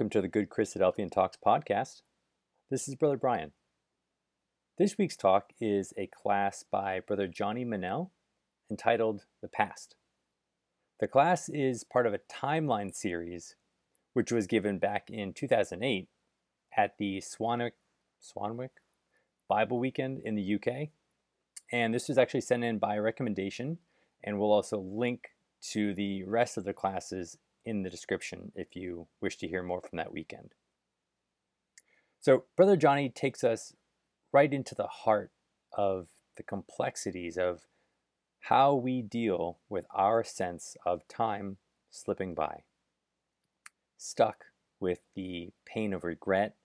Welcome to the Good Christadelphian Talks podcast. This is Brother Brian. This week's talk is a class by Brother Johnny Manel entitled The Past. The class is part of a timeline series which was given back in 2008 at the Swanwick, Swanwick Bible Weekend in the UK. And this was actually sent in by recommendation, and we'll also link to the rest of the classes in the description if you wish to hear more from that weekend. So, Brother Johnny takes us right into the heart of the complexities of how we deal with our sense of time slipping by. Stuck with the pain of regret,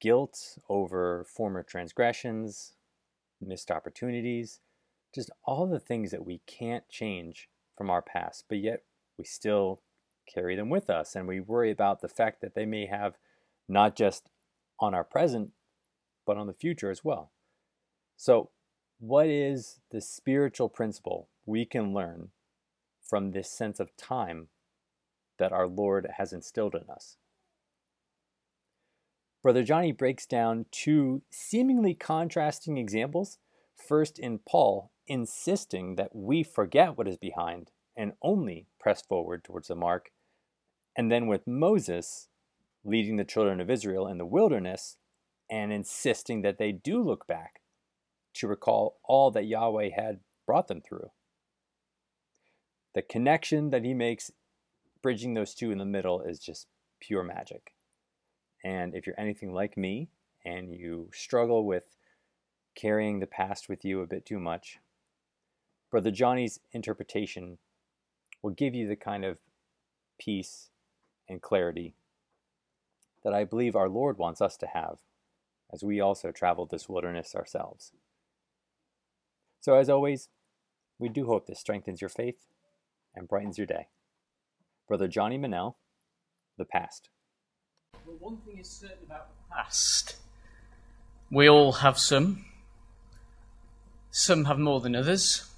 guilt over former transgressions, missed opportunities, just all the things that we can't change from our past, but yet we still carry them with us and we worry about the fact that they may have not just on our present, but on the future as well. So, what is the spiritual principle we can learn from this sense of time that our Lord has instilled in us? Brother Johnny breaks down two seemingly contrasting examples. First, in Paul insisting that we forget what is behind and only press forward towards the mark. And then with Moses leading the children of Israel in the wilderness and insisting that they do look back to recall all that Yahweh had brought them through. The connection that he makes, bridging those two in the middle, is just pure magic. And if you're anything like me and you struggle with carrying the past with you a bit too much, Brother Johnny's interpretation will give you the kind of peace and clarity that I believe our Lord wants us to have as we also travel this wilderness ourselves. So, as always, we do hope this strengthens your faith and brightens your day. Brother Johnny Manel, The Past. Well, one thing is certain about the past. We all have some. Some have more than others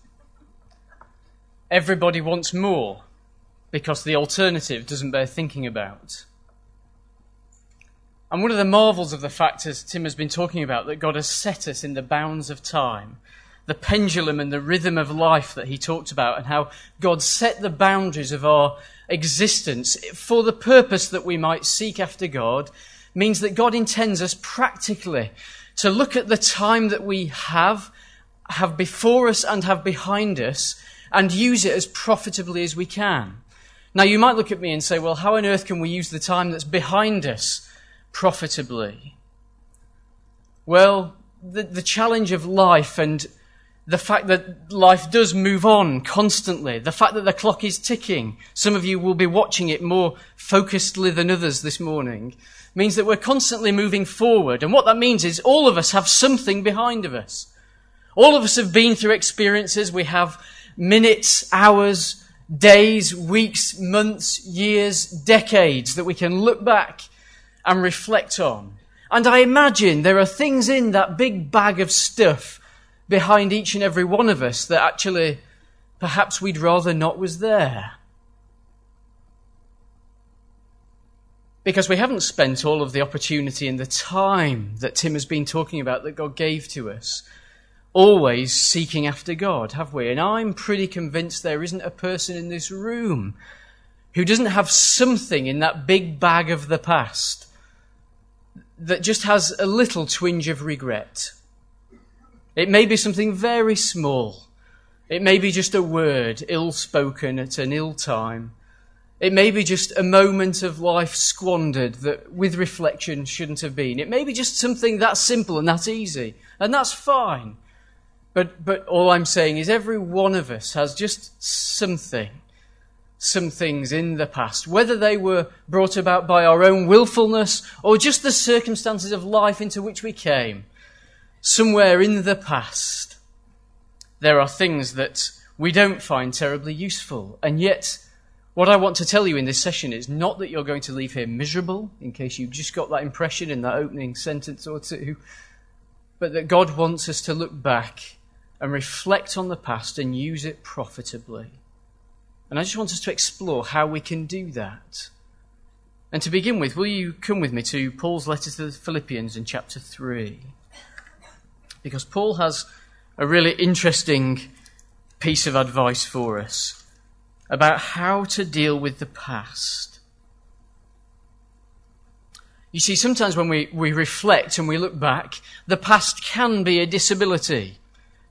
everybody wants more because the alternative doesn't bear thinking about. And one of the marvels of the fact, as Tim has been talking about, that God has set us in the bounds of time, the pendulum and the rhythm of life that he talked about, and how God set the boundaries of our existence for the purpose that we might seek after God, means that God intends us practically to look at the time that we have, have before us and have behind us, and use it as profitably as we can. Now, you might look at me and say, well, how on earth can we use the time that's behind us profitably? Well, the, the challenge of life and the fact that life does move on constantly, the fact that the clock is ticking, some of you will be watching it more focusedly than others this morning, means that we're constantly moving forward. And what that means is all of us have something behind of us. All of us have been through experiences. We have minutes, hours, days, weeks, months, years, decades that we can look back and reflect on. And I imagine there are things in that big bag of stuff behind each and every one of us that actually perhaps we'd rather not was there. Because we haven't spent all of the opportunity and the time that Tim has been talking about that God gave to us always seeking after God, have we? And I'm pretty convinced there isn't a person in this room who doesn't have something in that big bag of the past that just has a little twinge of regret. It may be something very small. It may be just a word ill spoken at an ill time. It may be just a moment of life squandered that with reflection shouldn't have been. It may be just something that simple and that easy. And that's fine. But, but all I'm saying is every one of us has just something, some things in the past, whether they were brought about by our own willfulness or just the circumstances of life into which we came. Somewhere in the past, there are things that we don't find terribly useful. And yet, what I want to tell you in this session is not that you're going to leave here miserable, in case you just got that impression in that opening sentence or two, but that God wants us to look back and reflect on the past and use it profitably. And I just want us to explore how we can do that. And to begin with, will you come with me to Paul's letter to the Philippians in chapter 3? Because Paul has a really interesting piece of advice for us about how to deal with the past. You see, sometimes when we, we reflect and we look back, the past can be a disability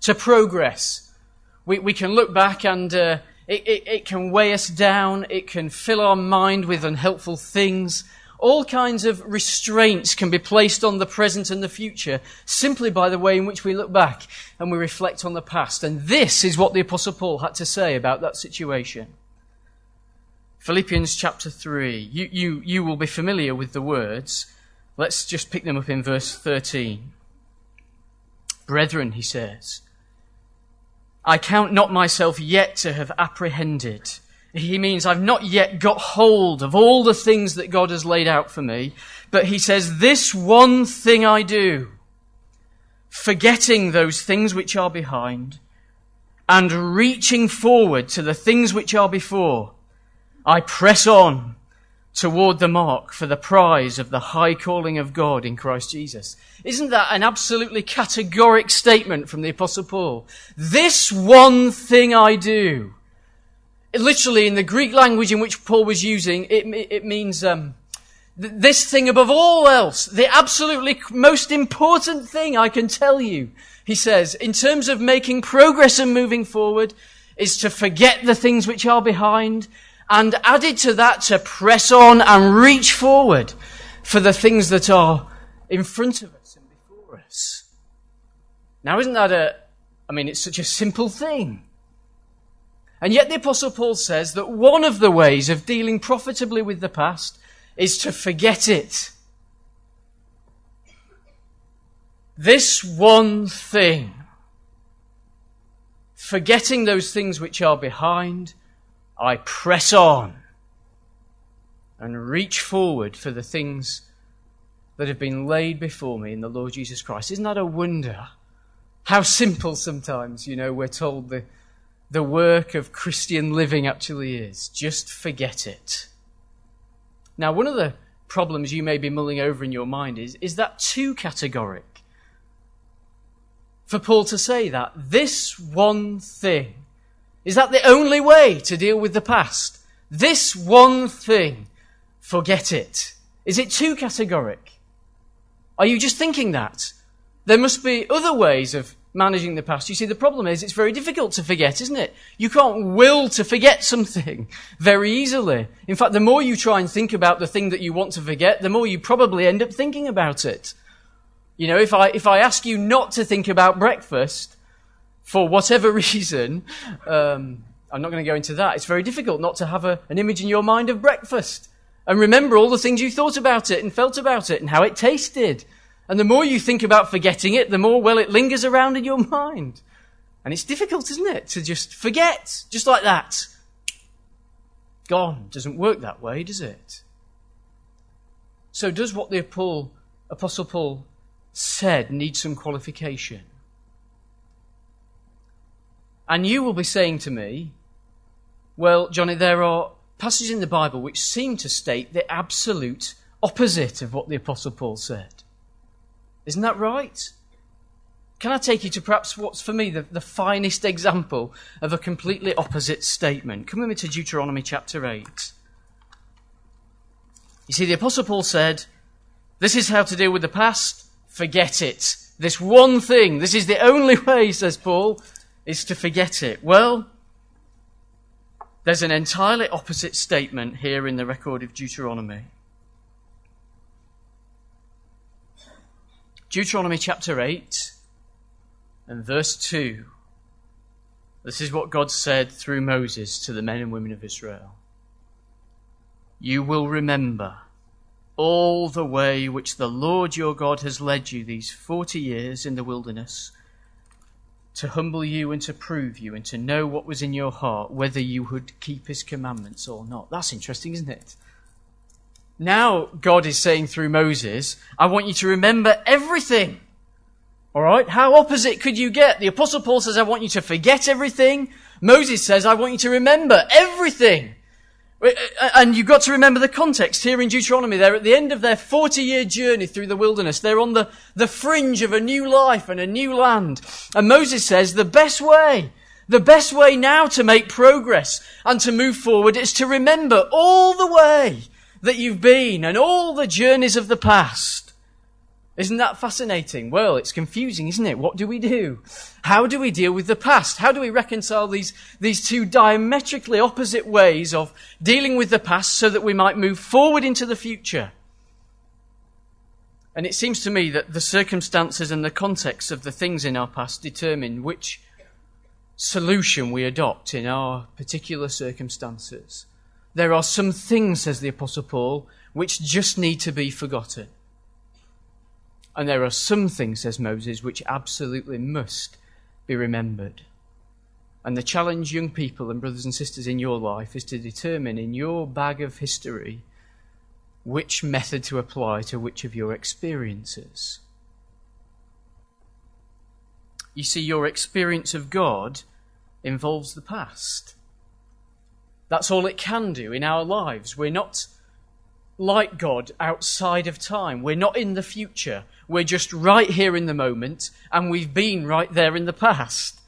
to progress. We, we can look back and uh, it, it, it can weigh us down, it can fill our mind with unhelpful things. All kinds of restraints can be placed on the present and the future simply by the way in which we look back and we reflect on the past. And this is what the Apostle Paul had to say about that situation. Philippians chapter 3. You, you, you will be familiar with the words. Let's just pick them up in verse 13. Brethren, he says, I count not myself yet to have apprehended. He means I've not yet got hold of all the things that God has laid out for me. But he says, this one thing I do, forgetting those things which are behind and reaching forward to the things which are before, I press on toward the mark for the prize of the high calling of God in Christ Jesus. Isn't that an absolutely categoric statement from the Apostle Paul? This one thing I do. Literally, in the Greek language in which Paul was using, it, it means um, th- this thing above all else, the absolutely most important thing I can tell you, he says, in terms of making progress and moving forward, is to forget the things which are behind and added to that to press on and reach forward for the things that are in front of us and before us. Now, isn't that a, I mean, it's such a simple thing. And yet the apostle Paul says that one of the ways of dealing profitably with the past is to forget it. This one thing, forgetting those things which are behind, I press on and reach forward for the things that have been laid before me in the Lord Jesus Christ. Isn't that a wonder? How simple sometimes, you know, we're told the, the work of Christian living actually is. Just forget it. Now, one of the problems you may be mulling over in your mind is, is that too categoric? For Paul to say that, this one thing is that the only way to deal with the past? This one thing, forget it. Is it too categoric? Are you just thinking that? There must be other ways of managing the past. You see, the problem is it's very difficult to forget, isn't it? You can't will to forget something very easily. In fact, the more you try and think about the thing that you want to forget, the more you probably end up thinking about it. You know, if I, if I ask you not to think about breakfast, for whatever reason, um, I'm not going to go into that. It's very difficult not to have a, an image in your mind of breakfast and remember all the things you thought about it and felt about it and how it tasted. And the more you think about forgetting it, the more well it lingers around in your mind. And it's difficult, isn't it, to just forget, just like that. Gone. Doesn't work that way, does it? So does what the Apostle Paul said need some qualification? And you will be saying to me, well, Johnny, there are passages in the Bible which seem to state the absolute opposite of what the Apostle Paul said. Isn't that right? Can I take you to perhaps what's for me the, the finest example of a completely opposite statement? Come with me to Deuteronomy chapter 8. You see, the Apostle Paul said, This is how to deal with the past. Forget it. This one thing, this is the only way, says Paul, is to forget it. Well, there's an entirely opposite statement here in the record of Deuteronomy. Deuteronomy chapter 8 And verse 2 this is what God said through Moses to the men and women of Israel. You will remember all the way which the Lord your God has led you these forty years in the wilderness to humble you and to prove you and to know what was in your heart, whether you would keep his commandments or not. That's interesting, isn't it? Now God is saying through Moses, I want you to remember everything. Alright? How opposite could you get? The apostle Paul says, I want you to forget everything. Moses says, I want you to remember everything. Uh, and you've got to remember the context here in Deuteronomy. They're at the end of their 40 year journey through the wilderness. They're on the, the fringe of a new life and a new land. And Moses says the best way, the best way now to make progress and to move forward is to remember all the way that you've been and all the journeys of the past. Isn't that fascinating? Well, it's confusing, isn't it? What do we do? How do we deal with the past? How do we reconcile these, these two diametrically opposite ways of dealing with the past so that we might move forward into the future? And it seems to me that the circumstances and the context of the things in our past determine which solution we adopt in our particular circumstances. There are some things, says the Apostle Paul, which just need to be forgotten. And there are some things, says Moses, which absolutely must be remembered. And the challenge, young people and brothers and sisters in your life, is to determine in your bag of history which method to apply to which of your experiences. You see, your experience of God involves the past. That's all it can do in our lives. We're not like God outside of time. We're not in the future. We're just right here in the moment, and we've been right there in the past.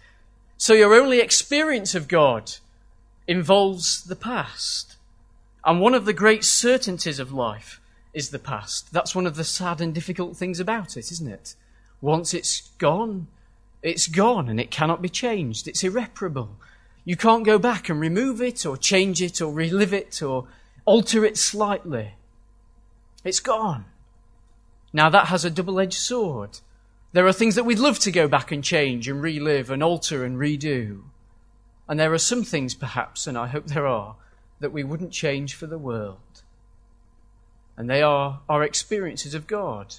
So your only experience of God involves the past. And one of the great certainties of life is the past. That's one of the sad and difficult things about it, isn't it? Once it's gone, it's gone and it cannot be changed. It's irreparable. You can't go back and remove it or change it or relive it or alter it slightly. It's gone. Now that has a double edged sword. There are things that we'd love to go back and change and relive and alter and redo. And there are some things, perhaps, and I hope there are, that we wouldn't change for the world. And they are our experiences of God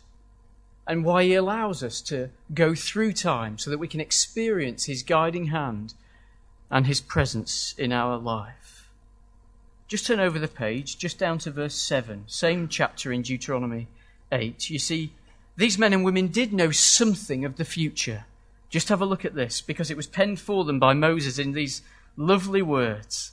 and why He allows us to go through time so that we can experience His guiding hand and His presence in our life. Just turn over the page, just down to verse 7, same chapter in Deuteronomy 8, you see, these men and women did know something of the future. Just have a look at this, because it was penned for them by Moses in these lovely words.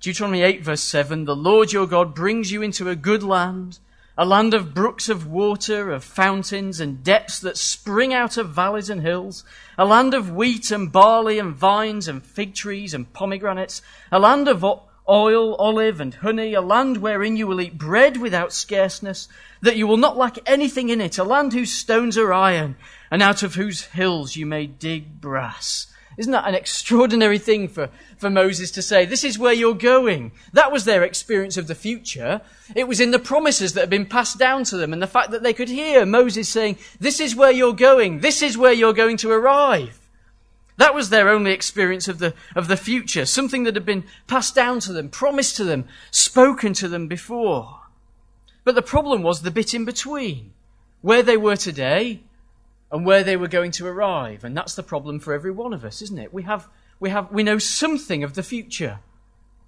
Deuteronomy 8, verse 7 The Lord your God brings you into a good land, a land of brooks of water, of fountains and depths that spring out of valleys and hills, a land of wheat and barley and vines and fig trees and pomegranates, a land of oil, olive, and honey, a land wherein you will eat bread without scarceness, that you will not lack anything in it, a land whose stones are iron, and out of whose hills you may dig brass. Isn't that an extraordinary thing for, for Moses to say? This is where you're going. That was their experience of the future. It was in the promises that had been passed down to them and the fact that they could hear Moses saying, This is where you're going. This is where you're going to arrive. That was their only experience of the, of the future, something that had been passed down to them, promised to them, spoken to them before. But the problem was the bit in between, where they were today and where they were going to arrive. And that's the problem for every one of us, isn't it? We have, we have, we know something of the future.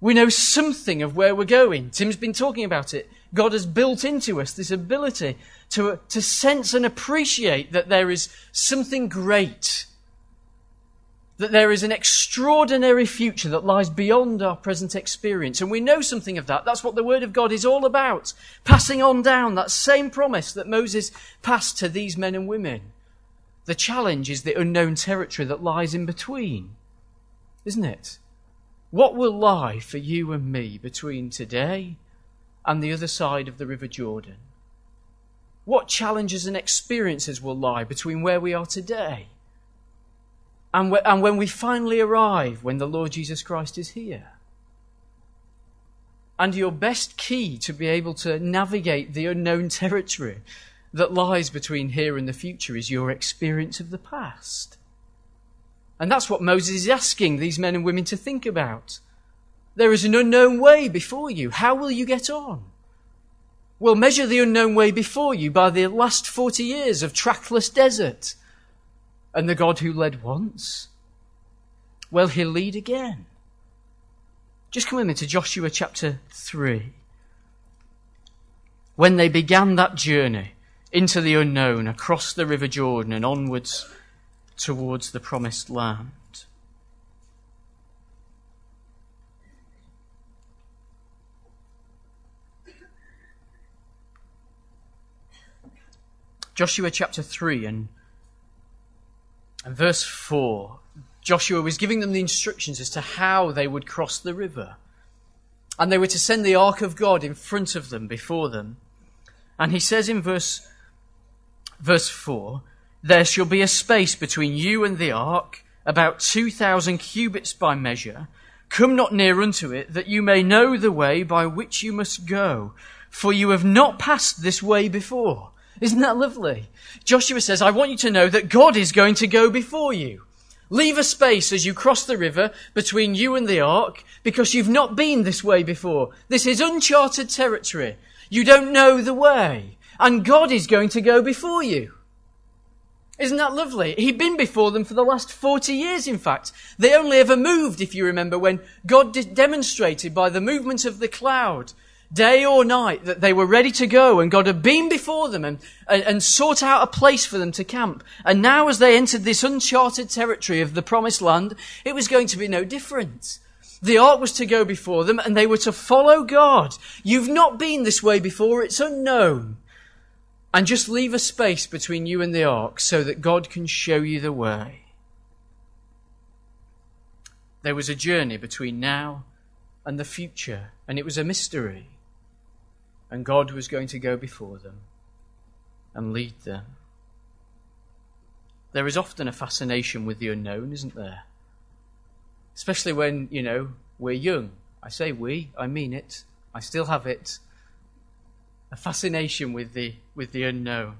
We know something of where we're going. Tim's been talking about it. God has built into us this ability to, to sense and appreciate that there is something great that there is an extraordinary future that lies beyond our present experience. And we know something of that. That's what the Word of God is all about. Passing on down that same promise that Moses passed to these men and women. The challenge is the unknown territory that lies in between, isn't it? What will lie for you and me between today and the other side of the River Jordan? What challenges and experiences will lie between where we are today and, and when we finally arrive, when the Lord Jesus Christ is here. And your best key to be able to navigate the unknown territory that lies between here and the future is your experience of the past. And that's what Moses is asking these men and women to think about. There is an unknown way before you. How will you get on? Well, measure the unknown way before you by the last 40 years of trackless desert. And the God who led once, well, he'll lead again. Just come with me to Joshua chapter 3. When they began that journey into the unknown, across the River Jordan and onwards towards the promised land. Joshua chapter 3 and, and verse 4. Joshua was giving them the instructions as to how they would cross the river. And they were to send the ark of God in front of them, before them. And he says in verse, verse 4 There shall be a space between you and the ark, about 2,000 cubits by measure. Come not near unto it, that you may know the way by which you must go. For you have not passed this way before. Isn't that lovely? Joshua says, I want you to know that God is going to go before you. Leave a space as you cross the river between you and the ark because you've not been this way before. This is uncharted territory. You don't know the way. And God is going to go before you. Isn't that lovely? He'd been before them for the last 40 years, in fact. They only ever moved, if you remember, when God demonstrated by the movement of the cloud day or night, that they were ready to go and God had been before them and, and, and, sought out a place for them to camp. And now as they entered this uncharted territory of the promised land, it was going to be no different. The ark was to go before them and they were to follow God. You've not been this way before. It's unknown. And just leave a space between you and the ark so that God can show you the way. There was a journey between now and the future, and it was a mystery and God was going to go before them and lead them. There is often a fascination with the unknown, isn't there? Especially when, you know, we're young. I say we, I mean it. I still have it. A fascination with the, with the unknown.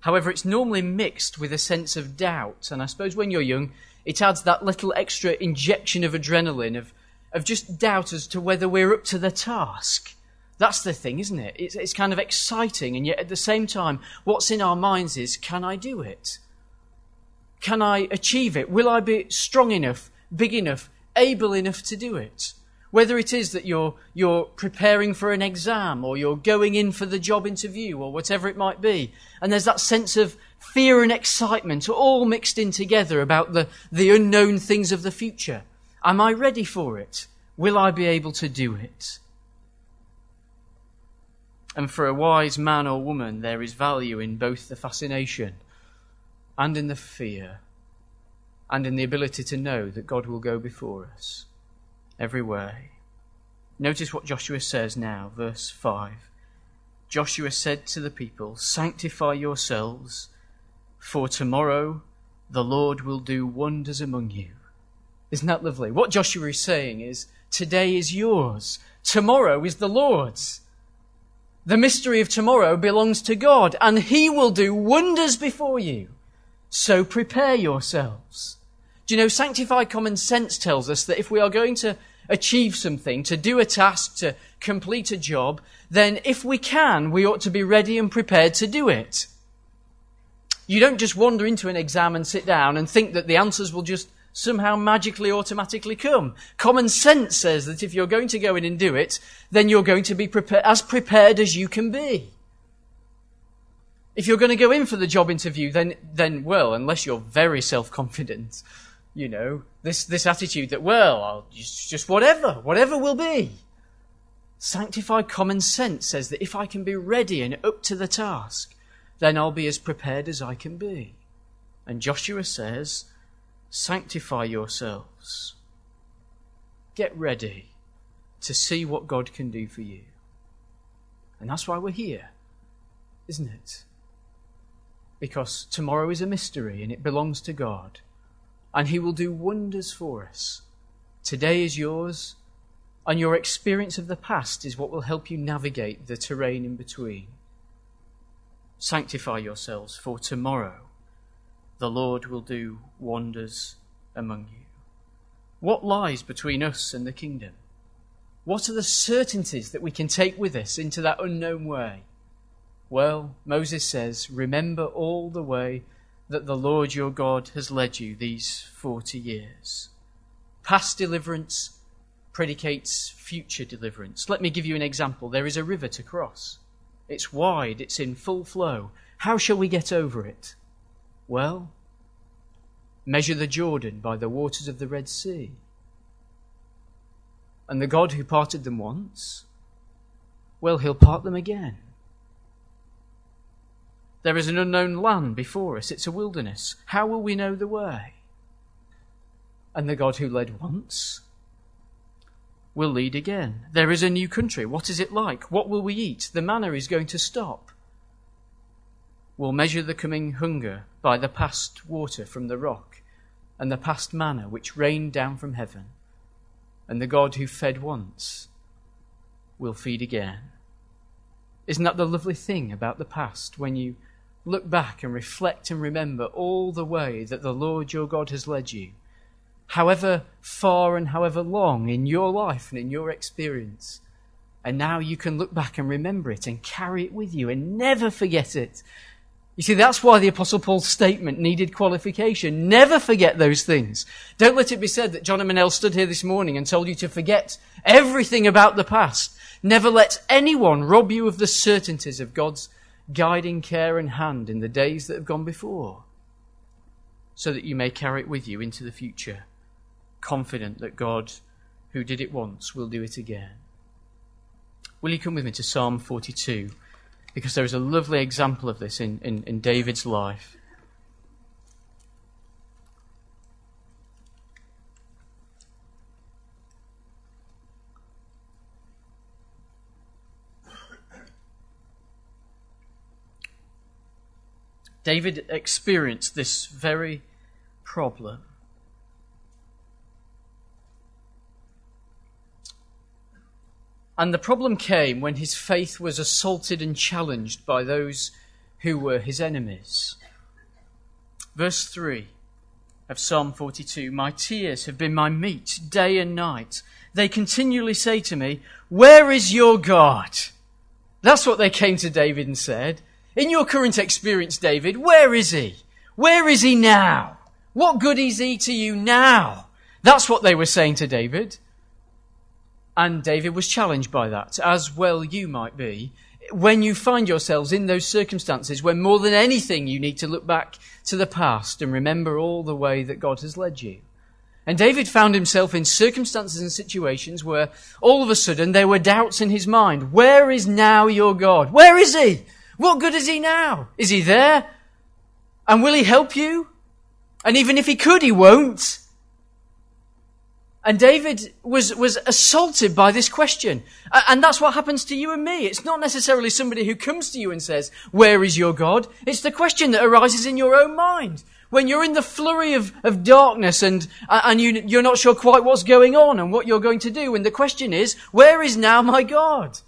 However, it's normally mixed with a sense of doubt. And I suppose when you're young, it adds that little extra injection of adrenaline, of, of just doubt as to whether we're up to the task. That's the thing, isn't it? It's, it's kind of exciting, and yet at the same time, what's in our minds is can I do it? Can I achieve it? Will I be strong enough, big enough, able enough to do it? Whether it is that you're, you're preparing for an exam or you're going in for the job interview or whatever it might be. And there's that sense of fear and excitement all mixed in together about the, the unknown things of the future. Am I ready for it? Will I be able to do it? And for a wise man or woman, there is value in both the fascination and in the fear and in the ability to know that God will go before us every way. Notice what Joshua says now, verse 5. Joshua said to the people, Sanctify yourselves, for tomorrow the Lord will do wonders among you. Isn't that lovely? What Joshua is saying is, Today is yours, tomorrow is the Lord's. The mystery of tomorrow belongs to God, and He will do wonders before you. So prepare yourselves. Do you know, sanctified common sense tells us that if we are going to achieve something, to do a task, to complete a job, then if we can, we ought to be ready and prepared to do it. You don't just wander into an exam and sit down and think that the answers will just somehow magically automatically come. Common sense says that if you're going to go in and do it, then you're going to be prepared, as prepared as you can be. If you're going to go in for the job interview, then, then, well, unless you're very self-confident, you know, this, this attitude that, well, I'll just, just whatever, whatever will be. Sanctified common sense says that if I can be ready and up to the task, then I'll be as prepared as I can be. And Joshua says, Sanctify yourselves. Get ready to see what God can do for you. And that's why we're here, isn't it? Because tomorrow is a mystery and it belongs to God. And He will do wonders for us. Today is yours, and your experience of the past is what will help you navigate the terrain in between. Sanctify yourselves, for tomorrow the Lord will do wonders among you? What lies between us and the kingdom? What are the certainties that we can take with us into that unknown way? Well, Moses says, Remember all the way that the Lord your God has led you these 40 years. Past deliverance predicates future deliverance. Let me give you an example. There is a river to cross. It's wide, it's in full flow. How shall we get over it? Well, measure the Jordan by the waters of the Red Sea. And the God who parted them once, well, he'll part them again. There is an unknown land before us. It's a wilderness. How will we know the way? And the God who led once will lead again. There is a new country. What is it like? What will we eat? The manna is going to stop. We'll measure the coming hunger by the past water from the rock and the past manna which rained down from heaven. And the God who fed once will feed again. Isn't that the lovely thing about the past when you look back and reflect and remember all the way that the Lord your God has led you, however far and however long in your life and in your experience. And now you can look back and remember it and carry it with you and never forget it. You see, that's why the Apostle Paul's statement needed qualification. Never forget those things. Don't let it be said that John Manel stood here this morning and told you to forget everything about the past. Never let anyone rob you of the certainties of God's guiding care and hand in the days that have gone before, so that you may carry it with you into the future, confident that God, who did it once, will do it again. Will you come with me to Psalm 42? Because there is a lovely example of this in, in, in David's life. David experienced this very problem. And the problem came when his faith was assaulted and challenged by those who were his enemies. Verse 3 of Psalm 42 My tears have been my meat day and night. They continually say to me, Where is your God? That's what they came to David and said. In your current experience, David, where is he? Where is he now? What good is he to you now? That's what they were saying to David. And David was challenged by that, as well you might be, when you find yourselves in those circumstances when more than anything you need to look back to the past and remember all the way that God has led you. And David found himself in circumstances and situations where all of a sudden there were doubts in his mind. Where is now your God? Where is he? What good is he now? Is he there? And will he help you? And even if he could, he won't. And David was, was assaulted by this question. And that's what happens to you and me. It's not necessarily somebody who comes to you and says, where is your God? It's the question that arises in your own mind. When you're in the flurry of, of darkness and, and you, you're not sure quite what's going on and what you're going to do. And the question is, where is now my God?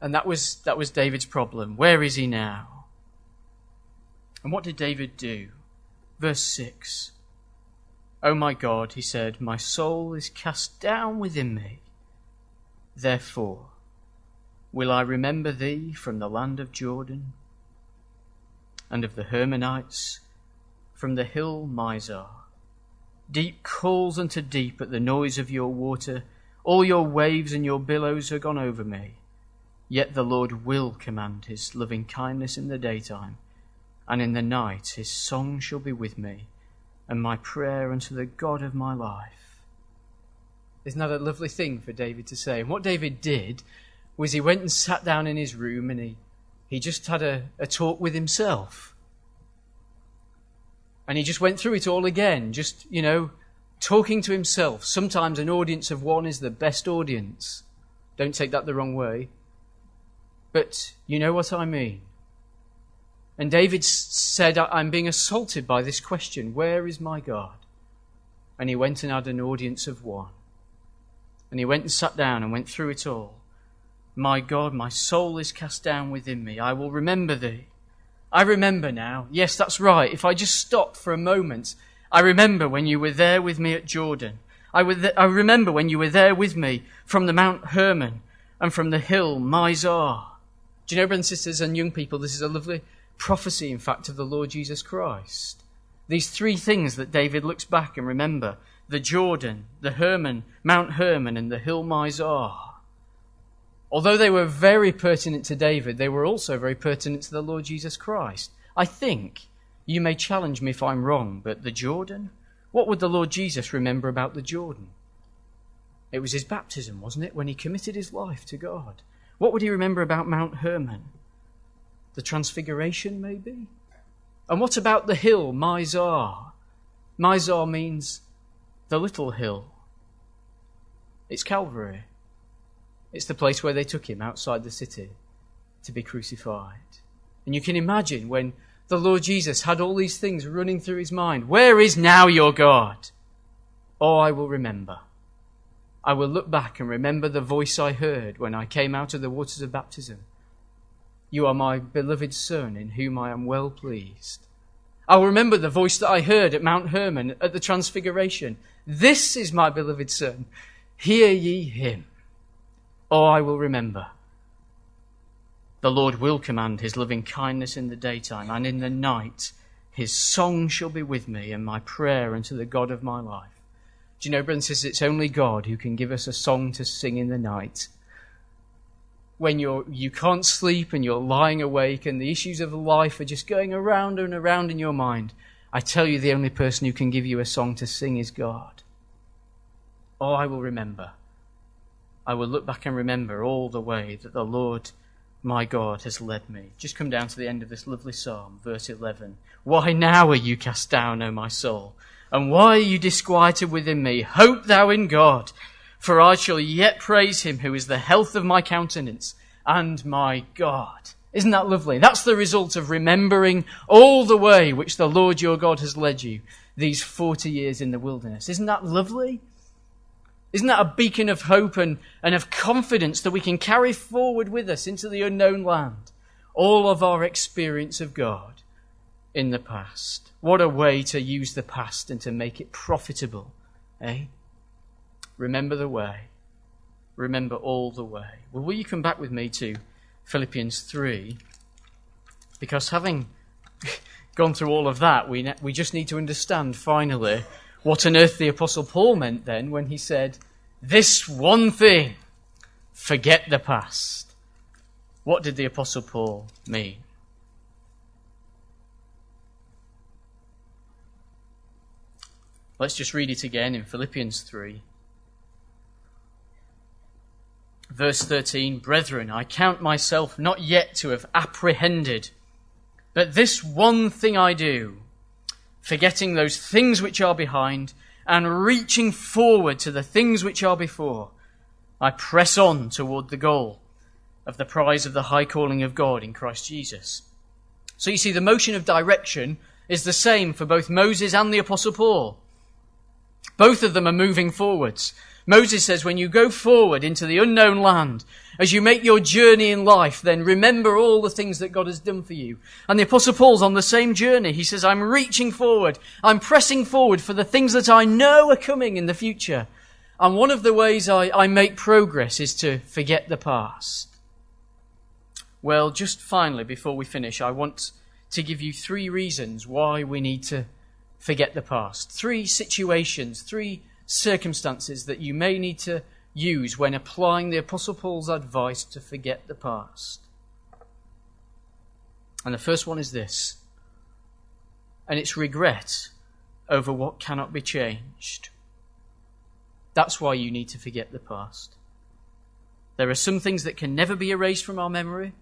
And that was, that was David's problem. Where is he now? And what did David do? Verse 6. Oh my God, he said, my soul is cast down within me. Therefore, will I remember thee from the land of Jordan and of the Hermonites, from the hill Mizar. Deep calls unto deep at the noise of your water. All your waves and your billows are gone over me. Yet the Lord will command his loving kindness in the daytime, and in the night his song shall be with me, and my prayer unto the God of my life. Isn't that a lovely thing for David to say? And what David did was he went and sat down in his room and he, he just had a, a talk with himself. And he just went through it all again, just, you know, talking to himself. Sometimes an audience of one is the best audience. Don't take that the wrong way. But you know what I mean. And David said, I'm being assaulted by this question Where is my God? And he went and had an audience of one. And he went and sat down and went through it all. My God, my soul is cast down within me. I will remember thee. I remember now. Yes, that's right. If I just stop for a moment, I remember when you were there with me at Jordan. I, th- I remember when you were there with me from the Mount Hermon and from the hill Mizar. Do you know, brothers and sisters and young people, this is a lovely prophecy, in fact, of the Lord Jesus Christ. These three things that David looks back and remember the Jordan, the Hermon, Mount Hermon, and the hill Mizar. Although they were very pertinent to David, they were also very pertinent to the Lord Jesus Christ. I think, you may challenge me if I'm wrong, but the Jordan? What would the Lord Jesus remember about the Jordan? It was his baptism, wasn't it, when he committed his life to God? What would he remember about Mount Hermon? The Transfiguration, maybe? And what about the hill, Mizar? Mizar means the little hill. It's Calvary. It's the place where they took him outside the city to be crucified. And you can imagine when the Lord Jesus had all these things running through his mind. Where is now your God? Oh, I will remember. I will look back and remember the voice I heard when I came out of the waters of baptism. You are my beloved Son, in whom I am well pleased. I will remember the voice that I heard at Mount Hermon at the Transfiguration. This is my beloved Son. Hear ye him. Oh, I will remember. The Lord will command his loving kindness in the daytime, and in the night his song shall be with me, and my prayer unto the God of my life. Do you know, it's only God who can give us a song to sing in the night. When you're, you can't sleep and you're lying awake and the issues of life are just going around and around in your mind, I tell you, the only person who can give you a song to sing is God. Oh, I will remember. I will look back and remember all the way that the Lord my God has led me. Just come down to the end of this lovely psalm, verse 11. Why now are you cast down, O my soul? And why are you disquieted within me? Hope thou in God, for I shall yet praise him who is the health of my countenance and my God. Isn't that lovely? That's the result of remembering all the way which the Lord your God has led you these 40 years in the wilderness. Isn't that lovely? Isn't that a beacon of hope and, and of confidence that we can carry forward with us into the unknown land? All of our experience of God in the past. What a way to use the past and to make it profitable, eh? Remember the way. Remember all the way. Well, will you come back with me to Philippians 3? Because having gone through all of that, we, ne- we just need to understand finally what on earth the Apostle Paul meant then when he said, This one thing, forget the past. What did the Apostle Paul mean? Let's just read it again in Philippians 3. Verse 13 Brethren, I count myself not yet to have apprehended, but this one thing I do forgetting those things which are behind and reaching forward to the things which are before, I press on toward the goal of the prize of the high calling of God in Christ Jesus. So you see, the motion of direction is the same for both Moses and the Apostle Paul. Both of them are moving forwards. Moses says, when you go forward into the unknown land, as you make your journey in life, then remember all the things that God has done for you. And the apostle Paul's on the same journey. He says, I'm reaching forward. I'm pressing forward for the things that I know are coming in the future. And one of the ways I, I make progress is to forget the past. Well, just finally, before we finish, I want to give you three reasons why we need to forget the past. Three situations, three circumstances that you may need to use when applying the Apostle Paul's advice to forget the past. And the first one is this, and it's regret over what cannot be changed. That's why you need to forget the past. There are some things that can never be erased from our memory,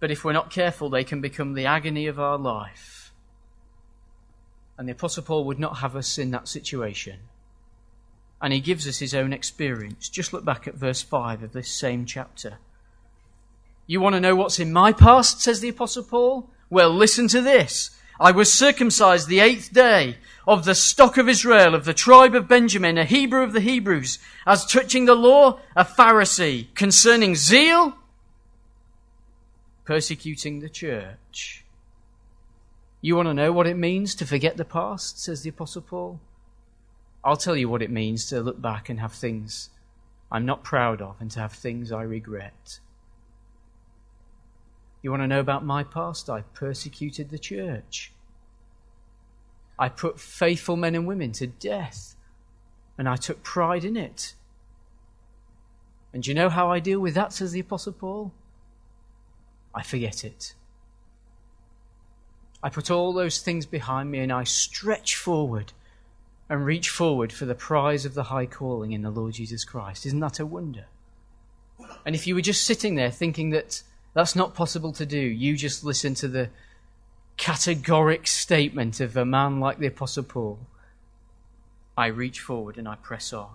but if we're not careful, they can become the agony of our life. And the Apostle Paul would not have us in that situation and he gives us his own experience. Just look back at verse 5 of this same chapter. You want to know what's in my past, says the Apostle Paul? Well, listen to this. I was circumcised the eighth day of the stock of Israel, of the tribe of Benjamin, a Hebrew of the Hebrews, as touching the law, a Pharisee, concerning zeal, persecuting the church. You want to know what it means to forget the past, says the Apostle Paul? I'll tell you what it means to look back and have things I'm not proud of and to have things I regret. You want to know about my past? I persecuted the church. I put faithful men and women to death, and I took pride in it. And do you know how I deal with that, says the Apostle Paul? I forget it. I put all those things behind me and I stretch forward and reach forward for the prize of the high calling in the Lord Jesus Christ. Isn't that a wonder? And if you were just sitting there thinking that that's not possible to do, you just listen to the categoric statement of a man like the Apostle Paul. I reach forward and I press on.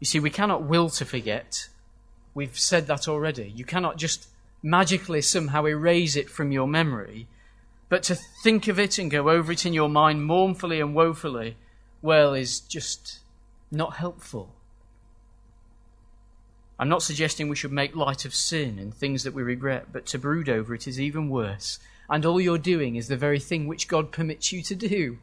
You see, we cannot will to forget. We've said that already. You cannot just magically somehow erase it from your memory, but to think of it and go over it in your mind mournfully and woefully, well, is just not helpful. I'm not suggesting we should make light of sin and things that we regret, but to brood over it is even worse. And all you're doing is the very thing which God permits you to do.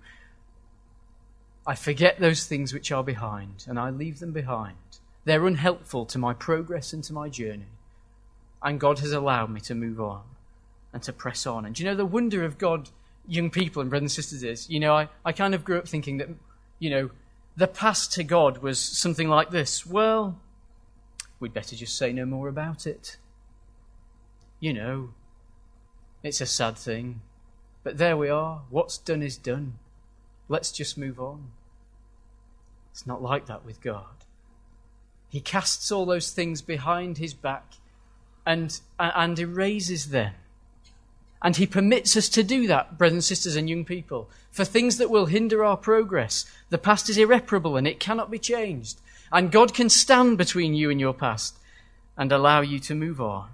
I forget those things which are behind, and I leave them behind. They're unhelpful to my progress and to my journey. And God has allowed me to move on and to press on. And you know the wonder of God, young people and brothers and sisters, is, you know, I, I kind of grew up thinking that, you know, the past to God was something like this. Well, we'd better just say no more about it. You know, it's a sad thing. But there we are. What's done is done. Let's just move on. It's not like that with God. He casts all those things behind his back and, and erases them. And he permits us to do that, brothers and sisters and young people, for things that will hinder our progress. The past is irreparable and it cannot be changed. And God can stand between you and your past and allow you to move on.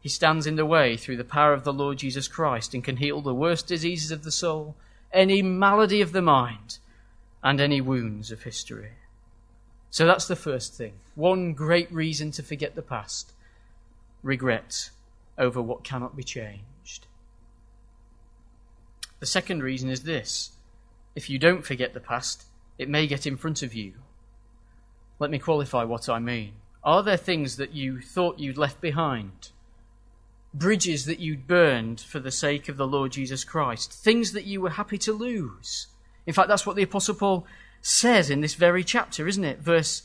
He stands in the way through the power of the Lord Jesus Christ and can heal the worst diseases of the soul any malady of the mind, and any wounds of history. So that's the first thing. One great reason to forget the past regret over what cannot be changed. The second reason is this if you don't forget the past, it may get in front of you. Let me qualify what I mean. Are there things that you thought you'd left behind? bridges that you'd burned for the sake of the Lord Jesus Christ, things that you were happy to lose. In fact, that's what the Apostle Paul says in this very chapter, isn't it? Verse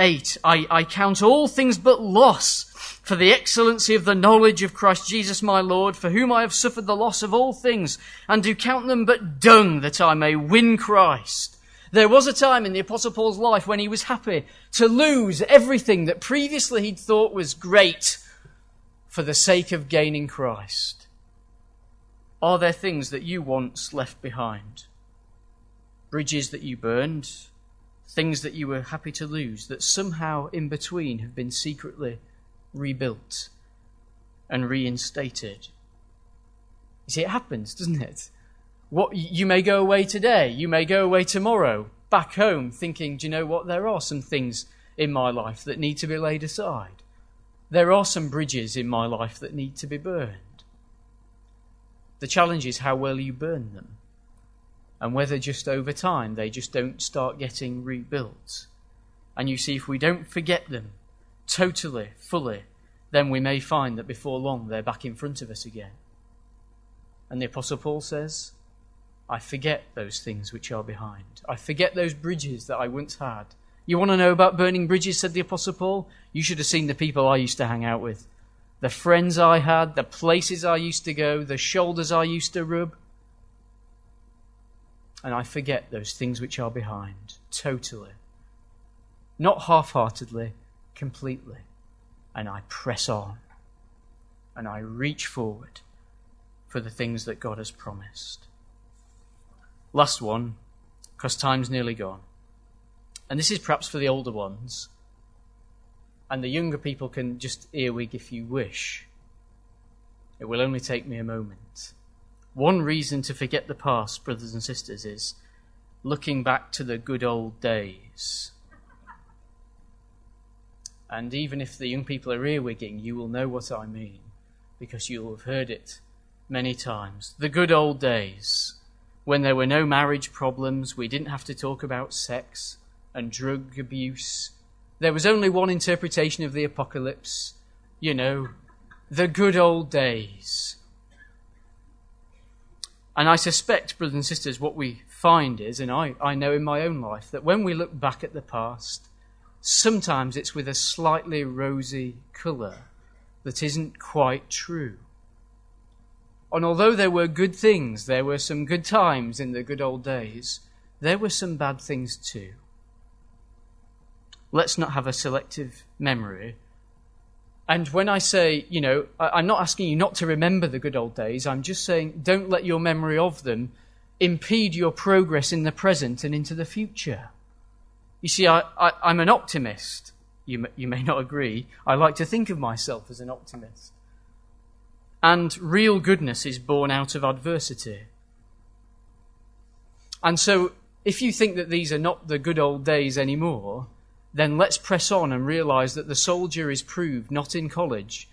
8 I, I count all things but loss for the excellency of the knowledge of Christ Jesus my Lord, for whom I have suffered the loss of all things, and do count them but dung that I may win Christ. There was a time in the Apostle Paul's life when he was happy to lose everything that previously he'd thought was great for the sake of gaining Christ? Are there things that you once left behind? Bridges that you burned? Things that you were happy to lose that somehow in between have been secretly rebuilt and reinstated? You see, it happens, doesn't it? What, you may go away today, you may go away tomorrow, back home, thinking, do you know what? There are some things in my life that need to be laid aside. There are some bridges in my life that need to be burned. The challenge is how well you burn them and whether just over time they just don't start getting rebuilt. And you see, if we don't forget them totally, fully, then we may find that before long they're back in front of us again. And the Apostle Paul says, I forget those things which are behind. I forget those bridges that I once had. You want to know about burning bridges, said the Apostle Paul? You should have seen the people I used to hang out with. The friends I had, the places I used to go, the shoulders I used to rub. And I forget those things which are behind, totally. Not half heartedly, completely. And I press on. And I reach forward for the things that God has promised. Last one, because time's nearly gone. And this is perhaps for the older ones. And the younger people can just earwig if you wish. It will only take me a moment. One reason to forget the past, brothers and sisters, is looking back to the good old days. And even if the young people are earwigging, you will know what I mean, because you'll have heard it many times. The good old days when there were no marriage problems, we didn't have to talk about sex and drug abuse. There was only one interpretation of the apocalypse, you know, the good old days. And I suspect, brothers and sisters, what we find is, and I, I know in my own life, that when we look back at the past, sometimes it's with a slightly rosy colour that isn't quite true. And although there were good things, there were some good times in the good old days, there were some bad things too. Let's not have a selective memory. And when I say, you know, I'm not asking you not to remember the good old days, I'm just saying don't let your memory of them impede your progress in the present and into the future. You see, I, am an optimist. You, you may not agree. I like to think of myself as an optimist. And real goodness is born out of adversity. And so, if you think that these are not the good old days anymore, then let's press on and realize that the soldier is proved not in college,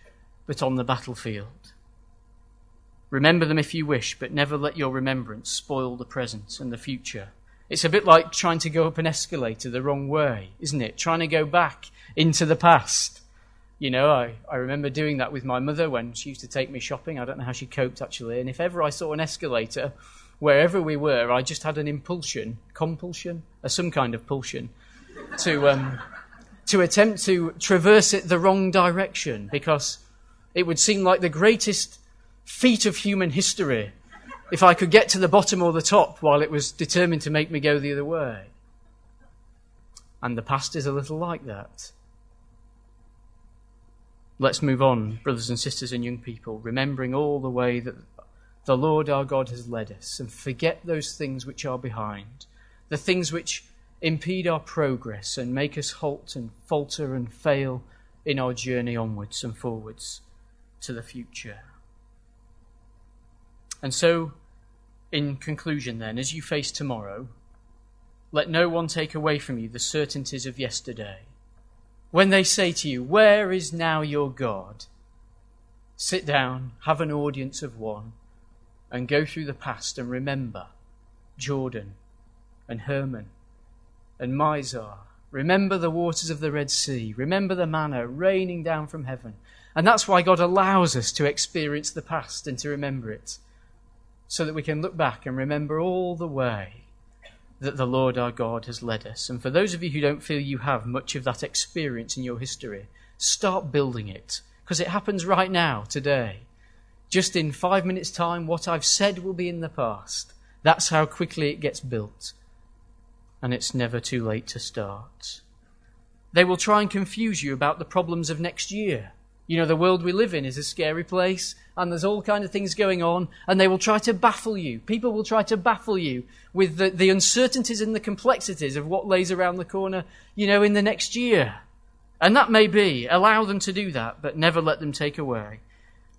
but on the battlefield. Remember them if you wish, but never let your remembrance spoil the present and the future. It's a bit like trying to go up an escalator the wrong way, isn't it? Trying to go back into the past. You know, I, I remember doing that with my mother when she used to take me shopping. I don't know how she coped actually. And if ever I saw an escalator, wherever we were, I just had an impulsion, compulsion, or some kind of pulsion, to, um, to attempt to traverse it the wrong direction because it would seem like the greatest feat of human history if I could get to the bottom or the top while it was determined to make me go the other way. And the past is a little like that. Let's move on, brothers and sisters and young people, remembering all the way that the Lord our God has led us, and forget those things which are behind, the things which impede our progress and make us halt and falter and fail in our journey onwards and forwards to the future. And so, in conclusion, then, as you face tomorrow, let no one take away from you the certainties of yesterday when they say to you, Where is now your God? Sit down, have an audience of one, and go through the past and remember Jordan and Hermon and Mizar. Remember the waters of the Red Sea. Remember the manna raining down from heaven. And that's why God allows us to experience the past and to remember it, so that we can look back and remember all the way that the Lord our God has led us. And for those of you who don't feel you have much of that experience in your history, start building it because it happens right now, today. Just in five minutes' time, what I've said will be in the past. That's how quickly it gets built. And it's never too late to start. They will try and confuse you about the problems of next year. You know, the world we live in is a scary place, and there's all kind of things going on, and they will try to baffle you. People will try to baffle you with the, the uncertainties and the complexities of what lays around the corner, you know, in the next year. And that may be. Allow them to do that, but never let them take away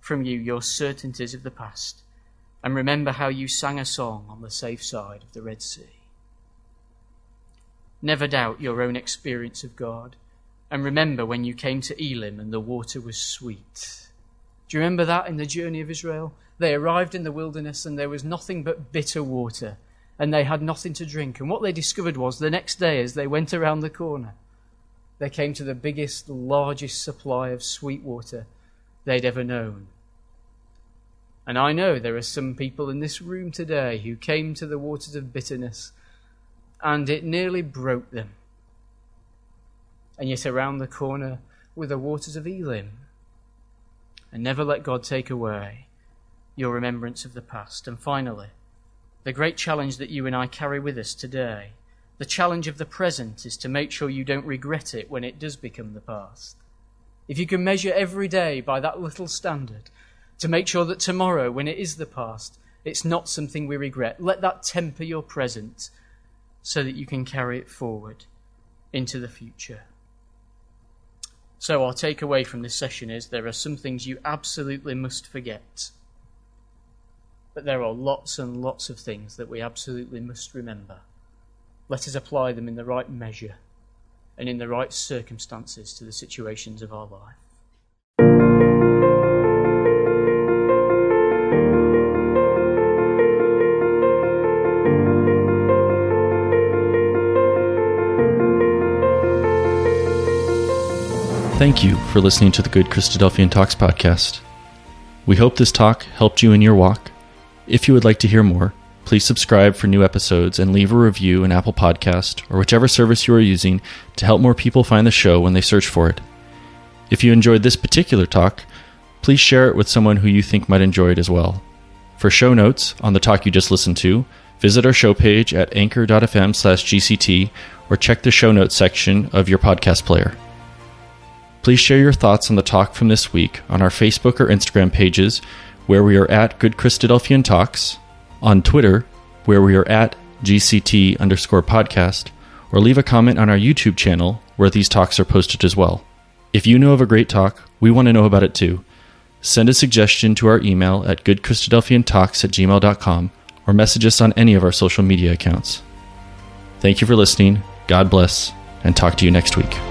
from you your certainties of the past. And remember how you sang a song on the safe side of the Red Sea. Never doubt your own experience of God and remember when you came to Elim and the water was sweet. Do you remember that in the journey of Israel? They arrived in the wilderness and there was nothing but bitter water and they had nothing to drink. And what they discovered was the next day, as they went around the corner, they came to the biggest, largest supply of sweet water they'd ever known. And I know there are some people in this room today who came to the waters of bitterness and it nearly broke them and yet around the corner were the waters of Elim. And never let God take away your remembrance of the past. And finally, the great challenge that you and I carry with us today, the challenge of the present, is to make sure you don't regret it when it does become the past. If you can measure every day by that little standard, to make sure that tomorrow, when it is the past, it's not something we regret, let that temper your present so that you can carry it forward into the future. So, our takeaway from this session is there are some things you absolutely must forget. But there are lots and lots of things that we absolutely must remember. Let us apply them in the right measure and in the right circumstances to the situations of our life. Thank you for listening to the Good Christadelphian Talks podcast. We hope this talk helped you in your walk. If you would like to hear more, please subscribe for new episodes and leave a review in Apple Podcast or whichever service you are using to help more people find the show when they search for it. If you enjoyed this particular talk, please share it with someone who you think might enjoy it as well. For show notes on the talk you just listened to, visit our show page at anchor.fm slash GCT or check the show notes section of your podcast player. Please share your thoughts on the talk from this week on our Facebook or Instagram pages, where we are at Good Christadelphian Talks, on Twitter, where we are at GCT underscore podcast, or leave a comment on our YouTube channel, where these talks are posted as well. If you know of a great talk, we want to know about it too. Send a suggestion to our email at goodchristadelphiantalks at gmail.com or message us on any of our social media accounts. Thank you for listening. God bless, and talk to you next week.